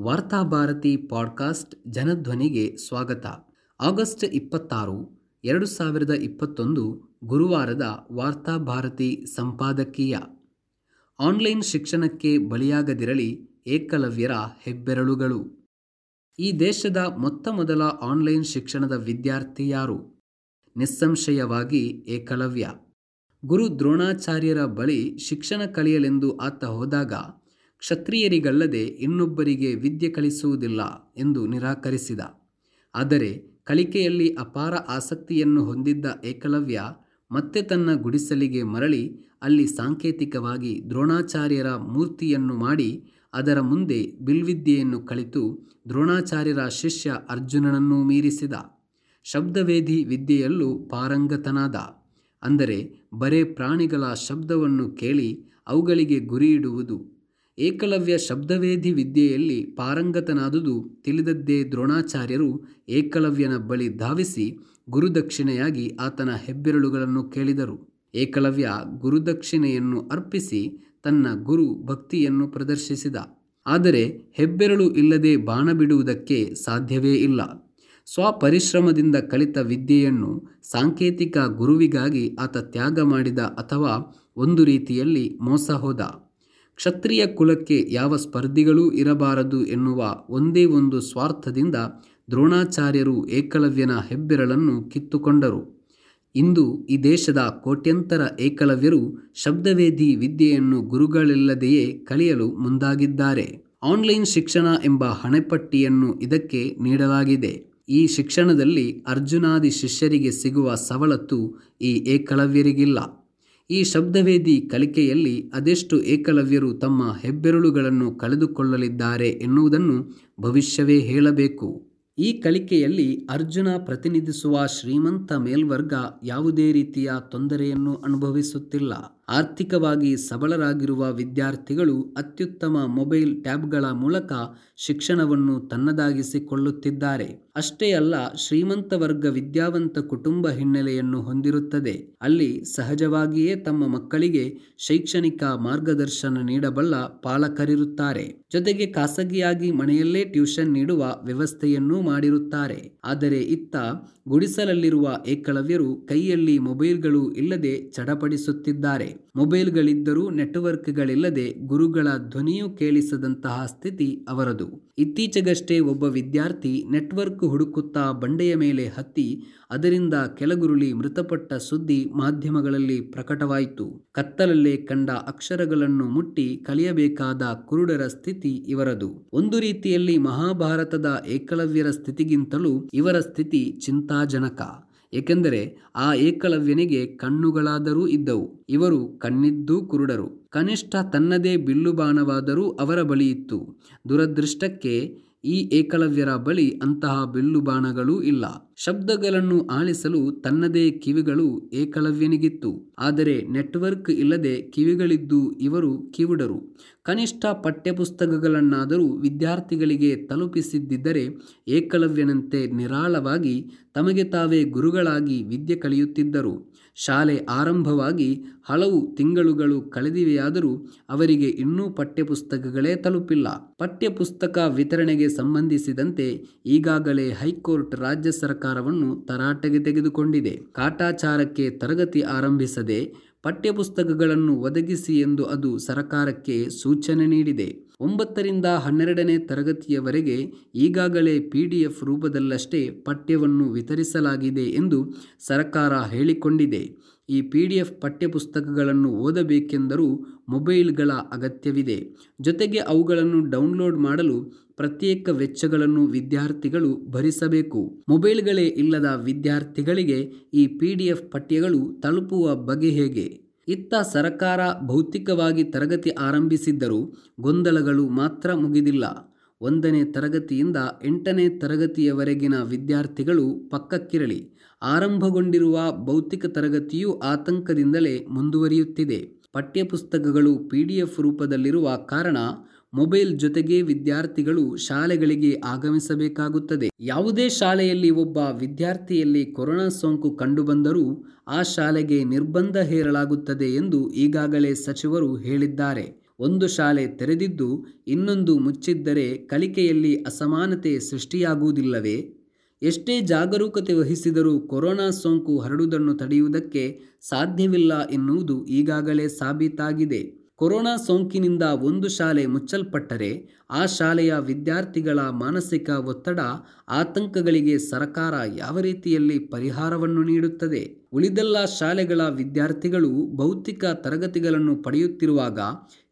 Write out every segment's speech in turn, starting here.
Varthabharati podcast ಜನಧ್ವನಿಗೆ ಸ್ವಾಗತ. August ಇಪ್ಪತ್ತಾರು, ಎರಡು ಸಾವಿರದ ಇಪ್ಪತ್ತೊಂದು ಗುರುವಾರದ ವಾರ್ತಾಭಾರತಿ ಸಂಪಾದಕೀಯ. ಆನ್ಲೈನ್ ಶಿಕ್ಷಣಕ್ಕೆ ಬಲಿಯಾಗದಿರಲಿ ಏಕಲವ್ಯರ ಹೆಬ್ಬೆರಳುಗಳು. ಈ ದೇಶದ ಮೊತ್ತ ಮೊದಲ ಆನ್ಲೈನ್ ಶಿಕ್ಷಣದ ವಿದ್ಯಾರ್ಥಿ ಯಾರು? ನಿಸ್ಸಂಶಯವಾಗಿ ಏಕಲವ್ಯ. ಗುರು ದ್ರೋಣಾಚಾರ್ಯರ ಬಳಿ ಶಿಕ್ಷಣ ಕಲಿಯಲೆಂದು ಆತ ಹೋದಾಗ ಕ್ಷತ್ರಿಯರಿಗಲ್ಲದೆ ಇನ್ನೊಬ್ಬರಿಗೆ ವಿದ್ಯೆ ಕಲಿಸುವುದಿಲ್ಲ ಎಂದು ನಿರಾಕರಿಸಿದ. ಆದರೆ ಕಲಿಕೆಯಲ್ಲಿ ಅಪಾರ ಆಸಕ್ತಿಯನ್ನು ಹೊಂದಿದ್ದ ಏಕಲವ್ಯ ಮತ್ತೆ ತನ್ನ ಗುಡಿಸಲಿಗೆ ಮರಳಿ ಅಲ್ಲಿ ಸಾಂಕೇತಿಕವಾಗಿ ದ್ರೋಣಾಚಾರ್ಯರ ಮೂರ್ತಿಯನ್ನು ಮಾಡಿ ಅದರ ಮುಂದೆ ಬಿಲ್ವಿದ್ಯೆಯನ್ನು ಕಲಿತು ದ್ರೋಣಾಚಾರ್ಯರ ಶಿಷ್ಯ ಅರ್ಜುನನನ್ನು ಮೀರಿಸಿದ. ಶಬ್ದವೇದಿ ವಿದ್ಯೆಯಲ್ಲೂ ಪಾರಂಗತನಾದ. ಅಂದರೆ ಬರೇ ಪ್ರಾಣಿಗಳ ಶಬ್ದವನ್ನು ಕೇಳಿ ಅವುಗಳಿಗೆ ಗುರಿಯಿಡುವುದು. ಏಕಲವ್ಯ ಶಬ್ದವೇಧಿ ವಿದ್ಯೆಯಲ್ಲಿ ಪಾರಂಗತನಾದುದು ತಿಳಿದದ್ದೇ ದ್ರೋಣಾಚಾರ್ಯರು ಏಕಲವ್ಯನ ಬಳಿ ಧಾವಿಸಿ ಗುರುದಕ್ಷಿಣೆಯಾಗಿ ಆತನ ಹೆಬ್ಬೆರಳುಗಳನ್ನು ಕೇಳಿದರು. ಏಕಲವ್ಯ ಗುರುದಕ್ಷಿಣೆಯನ್ನು ಅರ್ಪಿಸಿ ತನ್ನ ಗುರು ಭಕ್ತಿಯನ್ನು ಪ್ರದರ್ಶಿಸಿದ. ಆದರೆ ಹೆಬ್ಬೆರಳು ಇಲ್ಲದೆ ಬಾಣ ಬಿಡುವುದಕ್ಕೆ ಸಾಧ್ಯವೇ ಇಲ್ಲ. ಸ್ವಪರಿಶ್ರಮದಿಂದ ಕಲಿತ ವಿದ್ಯೆಯನ್ನು ಸಾಂಕೇತಿಕ ಗುರುವಿಗಾಗಿ ಆತ ತ್ಯಾಗ ಮಾಡಿದ ಅಥವಾ ಒಂದು ರೀತಿಯಲ್ಲಿ ಮೋಸ ಹೋದ. ಕ್ಷತ್ರಿಯ ಕುಲಕ್ಕೆ ಯಾವ ಸ್ಪರ್ಧಿಗಳೂ ಇರಬಾರದು ಎನ್ನುವ ಒಂದೇ ಒಂದು ಸ್ವಾರ್ಥದಿಂದ ದ್ರೋಣಾಚಾರ್ಯರು ಏಕಲವ್ಯನ ಹೆಬ್ಬೆರಳನ್ನು ಕಿತ್ತುಕೊಂಡರು. ಇಂದು ಈ ದೇಶದ ಕೋಟ್ಯಂತರ ಏಕಲವ್ಯರು ಶಬ್ದವೇದಿ ವಿದ್ಯೆಯನ್ನು ಗುರುಗಳಿಲ್ಲದೆಯೇ ಕಲಿಯಲು ಮುಂದಾಗಿದ್ದಾರೆ. ಆನ್ಲೈನ್ ಶಿಕ್ಷಣ ಎಂಬ ಹಣೆಪಟ್ಟಿಯನ್ನು ಇದಕ್ಕೆ ನೀಡಲಾಗಿದೆ. ಈ ಶಿಕ್ಷಣದಲ್ಲಿ ಅರ್ಜುನಾದಿ ಶಿಷ್ಯರಿಗೆ ಸಿಗುವ ಸವಲತ್ತು ಈ ಏಕಲವ್ಯರಿಗಿಲ್ಲ. ಈ ಶಬ್ದವೇದಿ ಕಲಿಕೆಯಲ್ಲಿ ಅದೆಷ್ಟು ಏಕಲವ್ಯರು ತಮ್ಮ ಹೆಬ್ಬೆರಳುಗಳನ್ನು ಕಳೆದುಕೊಳ್ಳಲಿದ್ದಾರೆ ಎನ್ನುವುದನ್ನು ಭವಿಷ್ಯವೇ ಹೇಳಬೇಕು. ಈ ಕಲಿಕೆಯಲ್ಲಿ ಅರ್ಜುನ ಪ್ರತಿನಿಧಿಸುವ ಶ್ರೀಮಂತ ಮೇಲ್ವರ್ಗ ಯಾವುದೇ ರೀತಿಯ ತೊಂದರೆಯನ್ನು ಅನುಭವಿಸುತ್ತಿಲ್ಲ. ಆರ್ಥಿಕವಾಗಿ ಸಬಲರಾಗಿರುವ ವಿದ್ಯಾರ್ಥಿಗಳು ಅತ್ಯುತ್ತಮ ಮೊಬೈಲ್ ಟ್ಯಾಬ್ಗಳ ಮೂಲಕ ಶಿಕ್ಷಣವನ್ನು ತನ್ನದಾಗಿಸಿಕೊಳ್ಳುತ್ತಿದ್ದಾರೆ. ಅಷ್ಟೇ ಅಲ್ಲ, ಶ್ರೀಮಂತ ವರ್ಗ ವಿದ್ಯಾವಂತ ಕುಟುಂಬ ಹಿನ್ನೆಲೆಯನ್ನು ಹೊಂದಿರುತ್ತದೆ. ಅಲ್ಲಿ ಸಹಜವಾಗಿಯೇ ತಮ್ಮ ಮಕ್ಕಳಿಗೆ ಶೈಕ್ಷಣಿಕ ಮಾರ್ಗದರ್ಶನ ನೀಡಬಲ್ಲ ಪಾಲಕರಿರುತ್ತಾರೆ. ಜೊತೆಗೆ ಖಾಸಗಿಯಾಗಿ ಮನೆಯಲ್ಲೇ ಟ್ಯೂಷನ್ ನೀಡುವ ವ್ಯವಸ್ಥೆಯನ್ನೂ ಮಾಡಿರುತ್ತಾರೆ. ಆದರೆ ಇತ್ತ ಗುಡಿಸಲಲ್ಲಿರುವ ಏಕಲವ್ಯರು ಕೈಯಲ್ಲಿ ಮೊಬೈಲ್ಗಳು ಇಲ್ಲದೆ ಚಡಪಡಿಸುತ್ತಿದ್ದಾರೆ. ಮೊಬೈಲ್ಗಳಿದ್ದರೂ ನೆಟ್ವರ್ಕ್ಗಳಿಲ್ಲದೆ ಗುರುಗಳ ಧ್ವನಿಯೂ ಕೇಳಿಸದಂತಹ ಸ್ಥಿತಿ ಅವರದು. ಇತ್ತೀಚೆಗಷ್ಟೇ ಒಬ್ಬ ವಿದ್ಯಾರ್ಥಿ ನೆಟ್ವರ್ಕ್ ಹುಡುಕುತ್ತಾ ಬಂಡೆಯ ಮೇಲೆ ಹತ್ತಿ, ಅದರಿಂದ ಕೆಲಗುರುಳಿ ಮೃತಪಟ್ಟ ಸುದ್ದಿ ಮಾಧ್ಯಮಗಳಲ್ಲಿ ಪ್ರಕಟವಾಯಿತು. ಕತ್ತಲಲ್ಲೇ ಕಂಡ ಅಕ್ಷರಗಳನ್ನು ಮುಟ್ಟಿ ಕಲಿಯಬೇಕಾದ ಕುರುಡರ ಸ್ಥಿತಿ ಇವರದು. ಒಂದು ರೀತಿಯಲ್ಲಿ ಮಹಾಭಾರತದ ಏಕಲವ್ಯರ ಸ್ಥಿತಿಗಿಂತಲೂ ಇವರ ಸ್ಥಿತಿ ಚಿಂತಾಜನಕ. ಏಕೆಂದರೆ ಆ ಏಕಲವ್ಯನಿಗೆ ಕಣ್ಣುಗಳಾದರೂ ಇದ್ದವು. ಇವರು ಕಣ್ಣಿದ್ದೂ ಕುರುಡರು. ಕನಿಷ್ಠ ತನ್ನದೇ ಬಿಲ್ಲುಬಾಣವಾದರೂ ಅವರ ಬಳಿ ಇತ್ತು. ದುರದೃಷ್ಟಕ್ಕೆ ಈ ಏಕಲವ್ಯರ ಬಳಿ ಅಂತಹ ಬಿಲ್ಲುಬಾಣಗಳೂ ಇಲ್ಲ. ಶಬ್ದಗಳನ್ನು ಆಲಿಸಲು ತನ್ನದೇ ಕಿವಿಗಳು ಏಕಲವ್ಯನಿಗಿತ್ತು. ಆದರೆ ನೆಟ್ವರ್ಕ್ ಇಲ್ಲದೆ ಕಿವಿಗಳಿದ್ದು ಇವರು ಕಿವುಡರು. ಕನಿಷ್ಠ ಪಠ್ಯಪುಸ್ತಕಗಳನ್ನಾದರೂ ವಿದ್ಯಾರ್ಥಿಗಳಿಗೆ ತಲುಪಿಸಿದ್ದರೆ ಏಕಲವ್ಯನಂತೆ ನಿರಾಳವಾಗಿ ತಮಗೆ ತಾವೇ ಗುರುಗಳಾಗಿ ವಿದ್ಯೆ ಕಲಿಯುತ್ತಿದ್ದರು. ಶಾಲೆ ಆರಂಭವಾಗಿ ಹಲವು ತಿಂಗಳುಗಳು ಕಳೆದಿವೆಯಾದರೂ ಅವರಿಗೆ ಇನ್ನೂ ಪಠ್ಯಪುಸ್ತಕಗಳೇ ತಲುಪಿಲ್ಲ. ಪಠ್ಯಪುಸ್ತಕ ವಿತರಣೆಗೆ ಸಂಬಂಧಿಸಿದಂತೆ ಈಗಾಗಲೇ ಹೈಕೋರ್ಟ್ ರಾಜ್ಯ ಸರ್ಕಾರವನ್ನು ತರಾಟೆಗೆ ತೆಗೆದುಕೊಂಡಿದೆ. ಕಾಟಾಚಾರಕ್ಕೆ ತರಗತಿ ಆರಂಭಿಸದೆ ಪಠ್ಯಪುಸ್ತಕಗಳನ್ನು ಒದಗಿಸಿ ಎಂದು ಅದು ಸರಕಾರಕ್ಕೆ ಸೂಚನೆ ನೀಡಿದೆ. ಒಂಬತ್ತರಿಂದ ಹನ್ನೆರಡನೇ ತರಗತಿಯವರೆಗೆ ಈಗಾಗಲೇ ಪಿ ಡಿ ಎಫ್ ರೂಪದಲ್ಲಷ್ಟೇ ಪಠ್ಯವನ್ನು ವಿತರಿಸಲಾಗಿದೆ ಎಂದು ಸರಕಾರ ಹೇಳಿಕೊಂಡಿದೆ. ಈ ಪಿ ಡಿ ಎಫ್ ಪಠ್ಯಪುಸ್ತಕಗಳನ್ನು ಓದಬೇಕೆಂದರೂ ಮೊಬೈಲ್ಗಳ ಅಗತ್ಯವಿದೆ. ಜೊತೆಗೆ ಅವುಗಳನ್ನು ಡೌನ್ಲೋಡ್ ಮಾಡಲು ಪ್ರತ್ಯೇಕ ವೆಚ್ಚಗಳನ್ನು ವಿದ್ಯಾರ್ಥಿಗಳು ಭರಿಸಬೇಕು. ಮೊಬೈಲ್ಗಳೇ ಇಲ್ಲದ ವಿದ್ಯಾರ್ಥಿಗಳಿಗೆ ಈ ಪಿ ಡಿ ಎಫ್ ಪಠ್ಯಗಳು ತಲುಪುವ ಬಗೆ ಹೇಗೆ? ಇತ್ತ ಸರಕಾರ ಭೌತಿಕವಾಗಿ ತರಗತಿ ಆರಂಭಿಸಿದ್ದರೂ ಗೊಂದಲಗಳು ಮಾತ್ರ ಮುಗಿದಿಲ್ಲ. ಒಂದನೇ ತರಗತಿಯಿಂದ ಎಂಟನೇ ತರಗತಿಯವರೆಗಿನ ವಿದ್ಯಾರ್ಥಿಗಳು ಪಕ್ಕಕ್ಕಿರಲಿ. ಆರಂಭಗೊಂಡಿರುವ ಭೌತಿಕ ತರಗತಿಯು ಆತಂಕದಿಂದಲೇ ಮುಂದುವರಿಯುತ್ತಿದೆ. ಪಠ್ಯಪುಸ್ತಕಗಳು ಪಿ ಡಿ ಎಫ್ ರೂಪದಲ್ಲಿರುವ ಕಾರಣ ಮೊಬೈಲ್ ಜೊತೆಗೆ ವಿದ್ಯಾರ್ಥಿಗಳು ಶಾಲೆಗಳಿಗೆ ಆಗಮಿಸಬೇಕಾಗುತ್ತದೆ. ಯಾವುದೇ ಶಾಲೆಯಲ್ಲಿ ಒಬ್ಬ ವಿದ್ಯಾರ್ಥಿಯಲ್ಲಿ ಕೊರೋನಾ ಸೋಂಕು ಕಂಡುಬಂದರೂ ಆ ಶಾಲೆಗೆ ನಿರ್ಬಂಧ ಹೇರಲಾಗುತ್ತದೆ ಎಂದು ಈಗಾಗಲೇ ಸಚಿವರು ಹೇಳಿದ್ದಾರೆ. ಒಂದು ಶಾಲೆ ತೆರೆದಿದ್ದು ಇನ್ನೊಂದು ಮುಚ್ಚಿದ್ದರೆ ಕಲಿಕೆಯಲ್ಲಿ ಅಸಮಾನತೆ ಸೃಷ್ಟಿಯಾಗುವುದಿಲ್ಲವೇ? ಎಷ್ಟೇ ಜಾಗರೂಕತೆ ವಹಿಸಿದರೂ ಕೊರೋನಾ ಸೋಂಕು ಹರಡುವುದನ್ನು ತಡೆಯುವುದಕ್ಕೆ ಸಾಧ್ಯವಿಲ್ಲ ಎನ್ನುವುದು ಈಗಾಗಲೇ ಸಾಬೀತಾಗಿದೆ. ಕೊರೋನಾ ಸೋಂಕಿನಿಂದ ಒಂದು ಶಾಲೆ ಮುಚ್ಚಲ್ಪಟ್ಟರೆ, ಆ ಶಾಲೆಯ ವಿದ್ಯಾರ್ಥಿಗಳ ಮಾನಸಿಕ ಒತ್ತಡ ಆತಂಕಗಳಿಗೆ ಸರಕಾರ ಯಾವ ರೀತಿಯಲ್ಲಿ ಪರಿಹಾರವನ್ನು ನೀಡುತ್ತದೆ? ಉಳಿದೆಲ್ಲ ಶಾಲೆಗಳ ವಿದ್ಯಾರ್ಥಿಗಳು ಭೌತಿಕ ತರಗತಿಗಳನ್ನು ಪಡೆಯುತ್ತಿರುವಾಗ,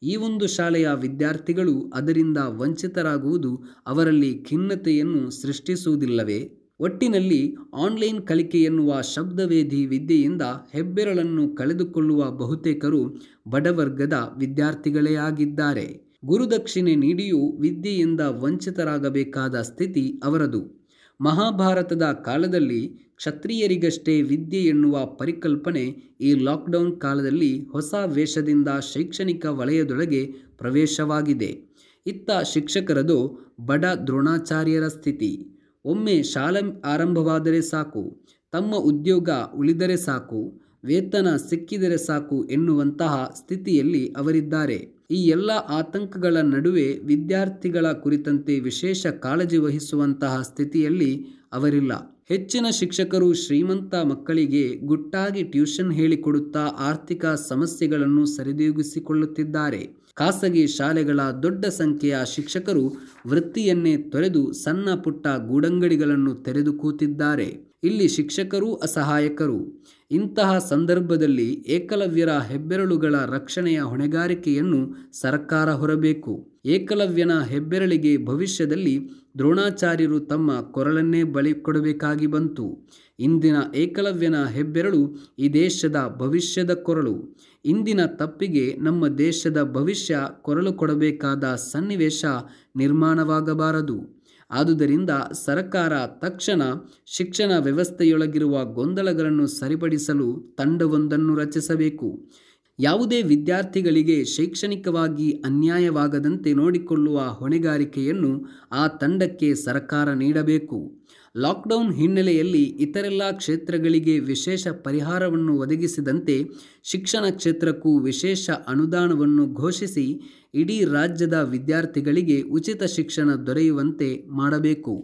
ಈ ಒಂದು ಶಾಲೆಯ ವಿದ್ಯಾರ್ಥಿಗಳು ಅದರಿಂದ ವಂಚಿತರಾಗುವುದು ಅವರಲ್ಲಿ ಖಿನ್ನತೆಯನ್ನು ಸೃಷ್ಟಿಸುವುದಿಲ್ಲವೇ? ಒಟ್ಟಿನಲ್ಲಿ ಆನ್ಲೈನ್ ಕಲಿಕೆ ಎನ್ನುವ ಶಬ್ದವೇದಿ ವಿದ್ಯೆಯಿಂದ ಹೆಬ್ಬೆರಳನ್ನು ಕಳೆದುಕೊಳ್ಳುವ ಬಹುತೇಕರು ಬಡವರ್ಗದ ವಿದ್ಯಾರ್ಥಿಗಳೇ ಆಗಿದ್ದಾರೆ. ಗುರುದಕ್ಷಿಣೆ ನೀಡಿಯೂ ವಿದ್ಯೆಯಿಂದ ವಂಚಿತರಾಗಬೇಕಾದ ಸ್ಥಿತಿ ಅವರದು. ಮಹಾಭಾರತದ ಕಾಲದಲ್ಲಿ ಕ್ಷತ್ರಿಯರಿಗಷ್ಟೇ ವಿದ್ಯೆ ಎನ್ನುವ ಪರಿಕಲ್ಪನೆ ಈ ಲಾಕ್ಡೌನ್ ಕಾಲದಲ್ಲಿ ಹೊಸ ವೇಷದಿಂದ ಶೈಕ್ಷಣಿಕ ವಲಯದೊಳಗೆ ಪ್ರವೇಶವಾಗಿದೆ. ಇತ್ತ ಶಿಕ್ಷಕರದು ಬಡ ದ್ರೋಣಾಚಾರ್ಯರ ಸ್ಥಿತಿ. ಒಮ್ಮೆ ಶಾಲೆ ಆರಂಭವಾದರೆ ಸಾಕು, ತಮ್ಮ ಉದ್ಯೋಗ ಉಳಿದರೆ ಸಾಕು, ವೇತನ ಸಿಕ್ಕಿದರೆ ಸಾಕು ಎನ್ನುವಂತಹ ಸ್ಥಿತಿಯಲ್ಲಿ ಅವರಿದ್ದಾರೆ. ಈ ಎಲ್ಲ ಆತಂಕಗಳ ನಡುವೆ ವಿದ್ಯಾರ್ಥಿಗಳ ಕುರಿತಂತೆ ವಿಶೇಷ ಕಾಳಜಿ ವಹಿಸುವಂತಹ ಸ್ಥಿತಿಯಲ್ಲಿ ಅವರಿಲ್ಲ. ಹೆಚ್ಚಿನ ಶಿಕ್ಷಕರು ಶ್ರೀಮಂತ ಮಕ್ಕಳಿಗೆ ಗುಟ್ಟಾಗಿ ಟ್ಯೂಷನ್ ಹೇಳಿಕೊಡುತ್ತಾ ಆರ್ಥಿಕ ಸಮಸ್ಯೆಗಳನ್ನು ಸರಿದೂಗಿಸಿಕೊಳ್ಳುತ್ತಿದ್ದಾರೆ. ಖಾಸಗಿ ಶಾಲೆಗಳ ದೊಡ್ಡ ಸಂಖ್ಯೆಯ ಶಿಕ್ಷಕರು ವೃತ್ತಿಯನ್ನೇ ತೊರೆದು ಸಣ್ಣ ಪುಟ್ಟ ಗೂಡಂಗಡಿಗಳನ್ನು ತೆರೆದು ಕೂತಿದ್ದಾರೆ. ಇಲ್ಲಿ ಶಿಕ್ಷಕರೂ ಅಸಹಾಯಕರು. ಇಂತಹ ಸಂದರ್ಭದಲ್ಲಿ ಏಕಲವ್ಯರ ಹೆಬ್ಬೆರಳುಗಳ ರಕ್ಷಣೆಯ ಹೊಣೆಗಾರಿಕೆಯನ್ನು ಸರ್ಕಾರ ಹೊರಬೇಕು. ಏಕಲವ್ಯನ ಹೆಬ್ಬೆರಳಿಗೆ ಭವಿಷ್ಯದಲ್ಲಿ ದ್ರೋಣಾಚಾರ್ಯರು ತಮ್ಮ ಕೊರಳನ್ನೇ ಬಳಿ ಕೊಡಬೇಕಾಗಿ ಬಂತು. ಇಂದಿನ ಏಕಲವ್ಯನ ಹೆಬ್ಬೆರಳು ಈ ದೇಶದ ಭವಿಷ್ಯದ ಕೊರಳು. ಇಂದಿನ ತಪ್ಪಿಗೆ ನಮ್ಮ ದೇಶದ ಭವಿಷ್ಯ ಕೊರಳು ಕೊಡಬೇಕಾದ ಸನ್ನಿವೇಶ ನಿರ್ಮಾಣವಾಗಬಾರದು. ಆದುದರಿಂದ ಸರ್ಕಾರ ತಕ್ಷಣ ಶಿಕ್ಷಣ ವ್ಯವಸ್ಥೆಯೊಳಗಿರುವ ಗೊಂದಲಗಳನ್ನು ಸರಿಪಡಿಸಲು ತಂಡವೊಂದನ್ನು ರಚಿಸಬೇಕು. ಯಾವುದೇ ವಿದ್ಯಾರ್ಥಿಗಳಿಗೆ ಶೈಕ್ಷಣಿಕವಾಗಿ ಅನ್ಯಾಯವಾಗದಂತೆ ನೋಡಿಕೊಳ್ಳುವ ಹೊಣೆಗಾರಿಕೆಯನ್ನು ಆ ತಂಡಕ್ಕೆ ಸರ್ಕಾರ ನೀಡಬೇಕು. ಲಾಕ್ಡೌನ್ ಹಿನ್ನೆಲೆಯಲ್ಲಿ ಇತರೆಲ್ಲ ಕ್ಷೇತ್ರಗಳಿಗೆ ವಿಶೇಷ ಪರಿಹಾರವನ್ನು ಒದಗಿಸಿದಂತೆ ಶಿಕ್ಷಣ ಕ್ಷೇತ್ರಕ್ಕೂ ವಿಶೇಷ ಅನುದಾನವನ್ನು ಘೋಷಿಸಿ ಇಡೀ ರಾಜ್ಯದ ವಿದ್ಯಾರ್ಥಿಗಳಿಗೆ ಉಚಿತ ಶಿಕ್ಷಣ ದೊರೆಯುವಂತೆ ಮಾಡಬೇಕು.